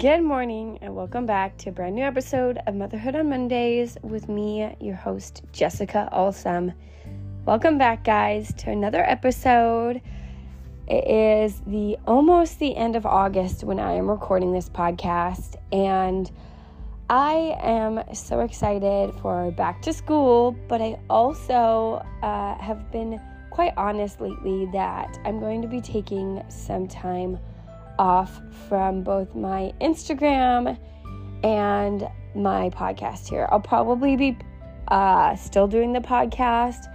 Good morning, and welcome back to a brand new episode of Motherhood on Mondays with me, your host, Jessica Alsam. Welcome back, guys, to another episode. It is the almost the end of August when I am recording this podcast, and I am so excited for back to school, but I also uh, have been quite honest lately that I'm going to be taking some time off from both my Instagram and my podcast here. I'll probably be uh, still doing the podcast,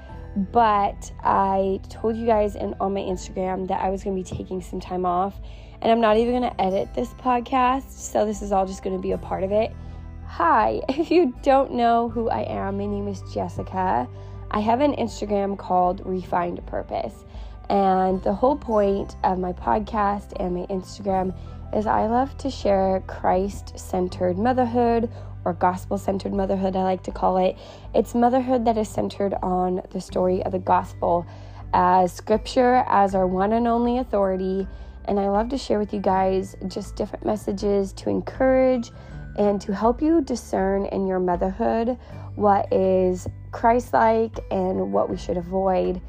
but I told you guys in on my Instagram that I was going to be taking some time off, and I'm not even going to edit this podcast, so this is all just going to be a part of it. Hi, if you don't know who I am, my name is Jessica. I have an Instagram called Refined Purpose. And the whole point of my podcast and my Instagram is I love to share Christ centered motherhood or gospel centered motherhood, I like to call it. It's motherhood that is centered on the story of the gospel as scripture as our one and only authority. And I love to share with you guys just different messages to encourage and to help you discern in your motherhood what is Christ like and what we should avoid.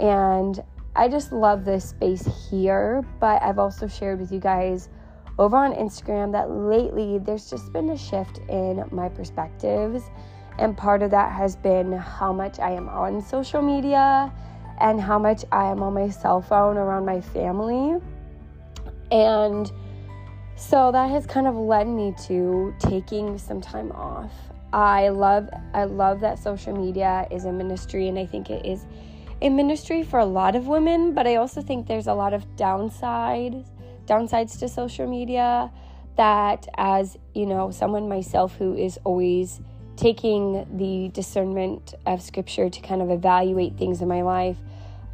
And I just love this space here, but I've also shared with you guys over on Instagram that lately there's just been a shift in my perspectives. And part of that has been how much I am on social media and how much I am on my cell phone around my family. And so that has kind of led me to taking some time off. I love I love that social media is a ministry and I think it is in ministry for a lot of women, but I also think there's a lot of downsides downsides to social media that as, you know, someone myself who is always taking the discernment of scripture to kind of evaluate things in my life,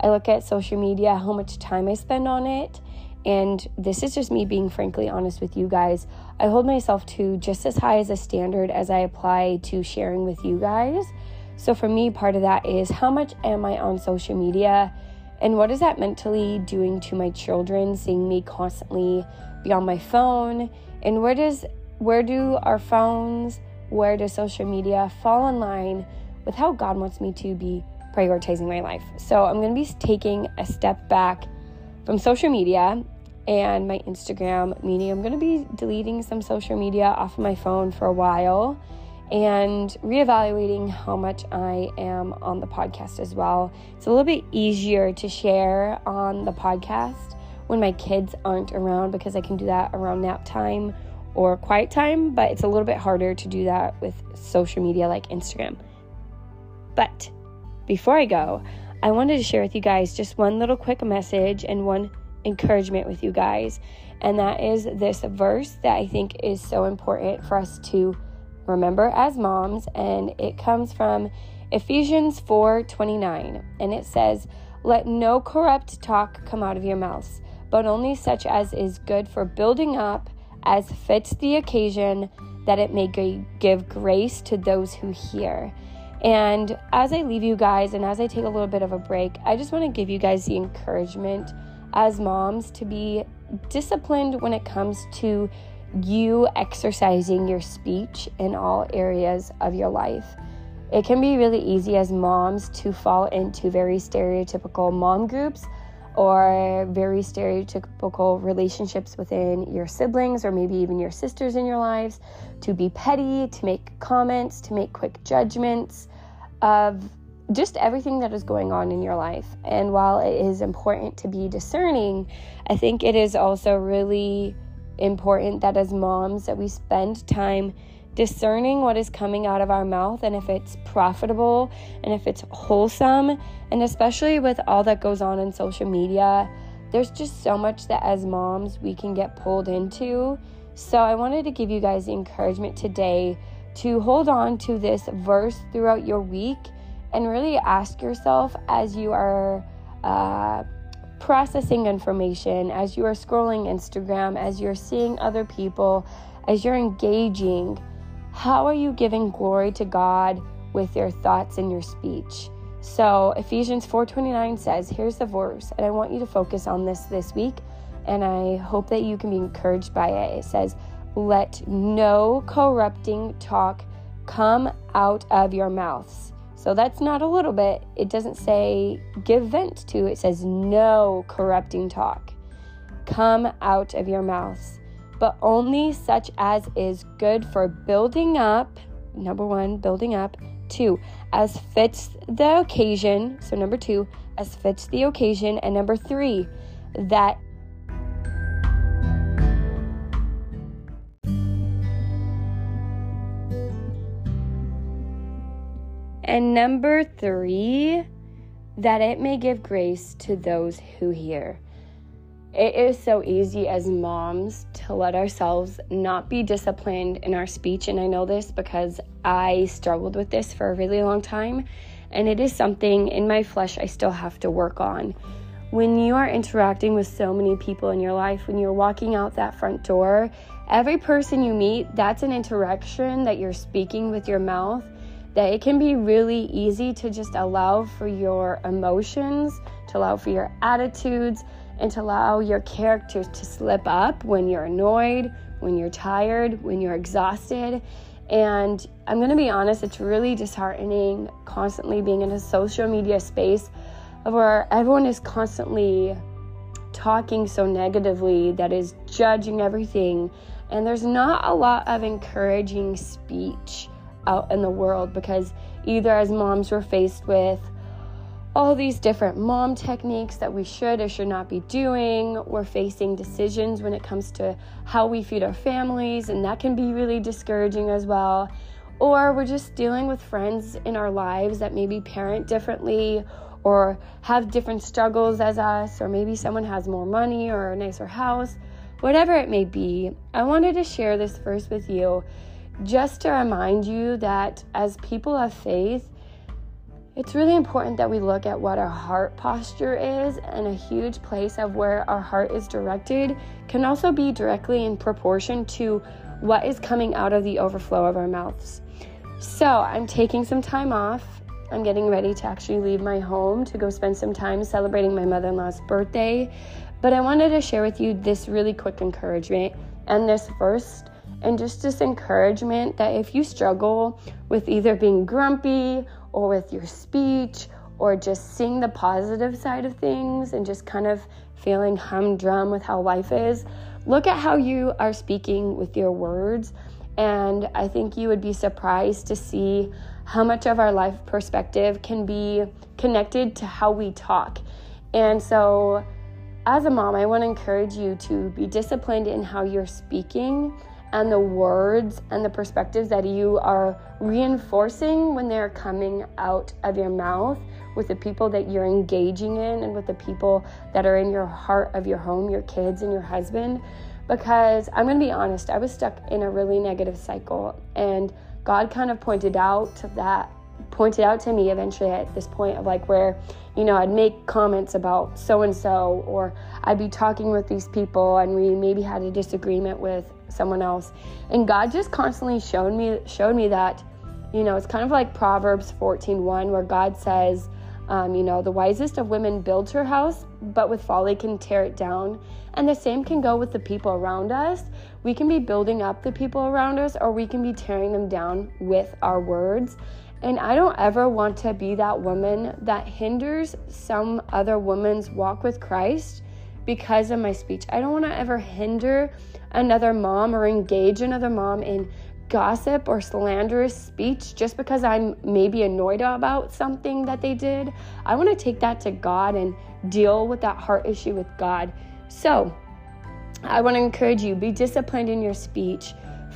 I look at social media, how much time I spend on it, and this is just me being frankly honest with you guys. I hold myself to just as high as a standard as I apply to sharing with you guys. So for me, part of that is how much am I on social media and what is that mentally doing to my children seeing me constantly be on my phone? And where does where do our phones, where does social media fall in line with how God wants me to be prioritizing my life? So I'm going to be taking a step back from social media and my Instagram, meaning I'm going to be deleting some social media off of my phone for a while and reevaluating how much I am on the podcast as well. It's a little bit easier to share on the podcast when my kids aren't around because I can do that around nap time or quiet time, but it's a little bit harder to do that with social media like Instagram. But before I go, I wanted to share with you guys just one little quick message and one encouragement with you guys. And that is this verse that I think is so important for us to remember as moms, and it comes from Ephesians 4:29, and it says, "Let no corrupt talk come out of your mouths, but only such as is good for building up as fits the occasion, that it may give grace to those who hear." And as I leave you guys and as I take a little bit of a break, I just want to give you guys the encouragement as moms to be disciplined when it comes to you exercising your speech in all areas of your life. It can be really easy as moms to fall into very stereotypical mom groups or very stereotypical relationships within your siblings or maybe even your sisters in your lives, to be petty, to make comments, to make quick judgments of just everything that is going on in your life. And while it is important to be discerning, I think it is also really important that as moms that we spend time discerning what is coming out of our mouth and if it's profitable and if it's wholesome. And especially with all that goes on in social media there's just so much that as moms we can get pulled into. So i wanted to give you guys the encouragement today to hold on to this verse throughout your week and really ask yourself as you are uh, processing information, as you are scrolling Instagram, as you're seeing other people, as you're engaging, how are you giving glory to God with your thoughts and your speech? So Ephesians 4:29 says, here's the verse, and I want you to focus on this this week, and I hope that you can be encouraged by it. It says, let no corrupting talk come out of your mouths. So that's not a little bit. It doesn't say give vent to, it says no corrupting talk come out of your mouths, but only such as is good for building up. Number one, building up. Two, as fits the occasion. So, number two, as fits the occasion. And number three, that And number three, that it may give grace to those who hear. It is so easy as moms to let ourselves not be disciplined in our speech. And I know this because I struggled with this for a really long time. And it is something in my flesh I still have to work on. When you are interacting with so many people in your life, when you're walking out that front door, every person you meet, that's an interaction that you're speaking with your mouth. That it can be really easy to just allow for your emotions, to allow for your attitudes, and to allow your character to slip up when you're annoyed, when you're tired, when you're exhausted. And I'm going to be honest, it's really disheartening constantly being in a social media space where everyone is constantly talking so negatively, that is judging everything. And there's not a lot of encouraging speech out in the world because either as moms we're faced with all these different mom techniques that we should or should not be doing. We're facing decisions when it comes to how we feed our families, and that can be really discouraging as well. Or we're just dealing with friends in our lives that maybe parent differently or have different struggles as us, or maybe someone has more money or a nicer house, whatever it may be. I wanted to share this verse with you just to remind you that as people of faith, it's really important that we look at what our heart posture is, and a huge place of where our heart is directed can also be directly in proportion to what is coming out of the overflow of our mouths. So, I'm taking some time off. I'm getting ready to actually leave my home to go spend some time celebrating my mother in law's birthday. But I wanted to share with you this really quick encouragement and this first, and just this encouragement that if you struggle with either being grumpy or with your speech or just seeing the positive side of things and just kind of feeling humdrum with how life is, look at how you are speaking with your words. And I think you would be surprised to see how much of our life perspective can be connected to how we talk. And so, as a mom, I want to encourage you to be disciplined in how you're speaking and the words and the perspectives that you are reinforcing when they're coming out of your mouth with the people that you're engaging in and with the people that are in your heart of your home, your kids and your husband. Because I'm going to be honest, I was stuck in a really negative cycle, and God kind of pointed out that pointed out to me eventually at this point of like where you know I'd make comments about so and so or I'd be talking with these people and we maybe had a disagreement with someone else. And God just constantly showed me showed me that you know it's kind of like Proverbs 14:1 where God says um, you know the wisest of women builds her house but with folly can tear it down. And the same can go with the people around us. We can be building up the people around us or we can be tearing them down with our words. And I don't ever want to be that woman that hinders some other woman's walk with Christ because of my speech. I don't want to ever hinder another mom or engage another mom in gossip or slanderous speech just because I'm maybe annoyed about something that they did. I want to take that to God and deal with that heart issue with God. So, I want to encourage you be disciplined in your speech.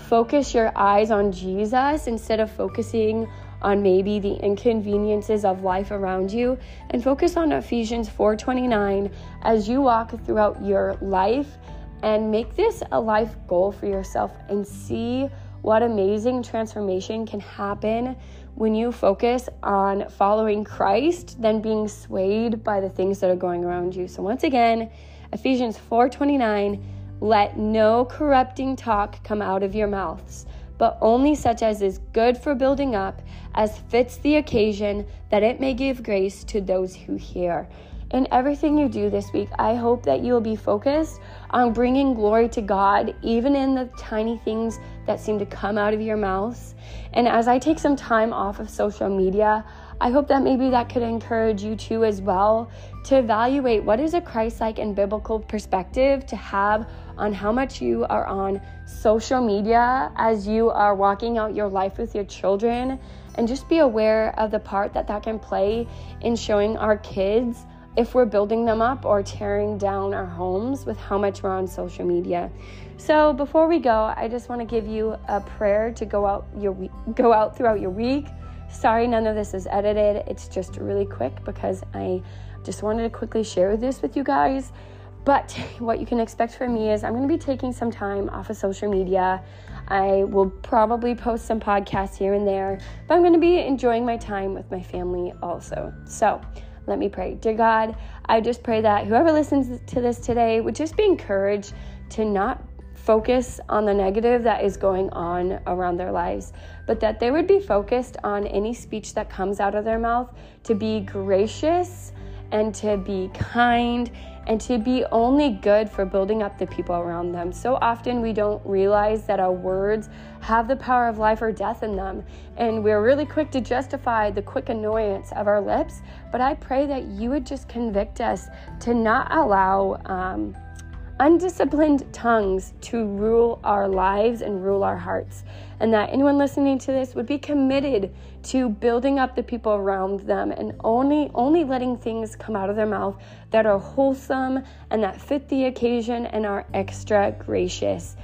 Focus your eyes on Jesus instead of focusing on maybe the inconveniences of life around you and focus on Ephesians 4:29 as you walk throughout your life and make this a life goal for yourself and see what amazing transformation can happen when you focus on following Christ than being swayed by the things that are going around you. So once again, Ephesians 4:29, let no corrupting talk come out of your mouths but only such as is good for building up, as fits the occasion, that it may give grace to those who hear. in everything you do this week, I hope that you'll be focused on bringing glory to God, even in the tiny things that seem to come out of your mouths. And as I take some time off of social media, I hope that maybe that could encourage you too, as well, to evaluate what is a Christ like and biblical perspective to have on how much you are on social media as you are walking out your life with your children. And just be aware of the part that that can play in showing our kids if we're building them up or tearing down our homes with how much we're on social media. So before we go, I just want to give you a prayer to go out your go out throughout your week. Sorry, none of this is edited. It's just really quick because I just wanted to quickly share this with you guys. But what you can expect from me is I'm going to be taking some time off of social media. I will probably post some podcasts here and there, but I'm going to be enjoying my time with my family also. So, let me pray. Dear God, I just pray that whoever listens to this today would just be encouraged to not focus on the negative that is going on around their lives, but that they would be focused on any speech that comes out of their mouth to be gracious and to be kind and to be only good for building up the people around them. So often we don't realize that our words have the power of life or death in them, and we're really quick to justify the quick annoyance of our lips. But I pray that you would just convict us to not allow. Um, undisciplined tongues to rule our lives and rule our hearts. And that anyone listening to this would be committed to building up the people around them and only only letting things come out of their mouth that are wholesome and that fit the occasion and are extra gracious.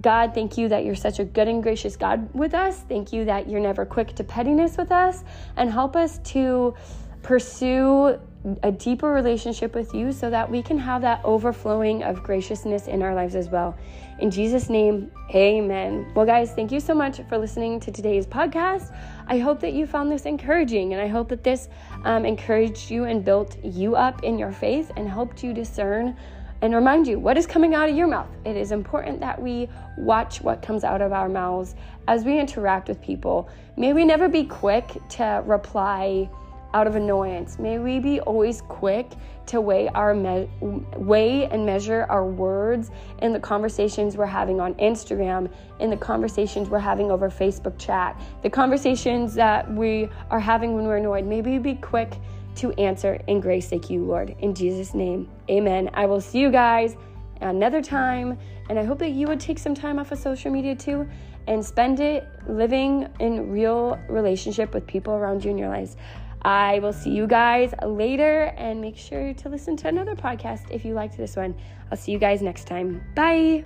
God, thank you that you're such a good and gracious God with us. Thank you that you're never quick to pettiness with us and help us to pursue a deeper relationship with you so that we can have that overflowing of graciousness in our lives as well. In Jesus' name, amen. Well, guys, thank you so much for listening to today's podcast. I hope that you found this encouraging, and I hope that this um, encouraged you and built you up in your faith and helped you discern and remind you what is coming out of your mouth. It is important that we watch what comes out of our mouths as we interact with people. May we never be quick to reply out of annoyance. May we be always quick to weigh our me- weigh and measure our words in the conversations we're having on Instagram, in the conversations we're having over Facebook chat, the conversations that we are having when we're annoyed. May we be quick to answer in grace like you, Lord. In Jesus' name, amen. I will see you guys another time, and I hope that you would take some time off of social media too and spend it living in real relationship with people around you in your lives. I will see you guys later and make sure to listen to another podcast if you liked this one. I'll see you guys next time. Bye.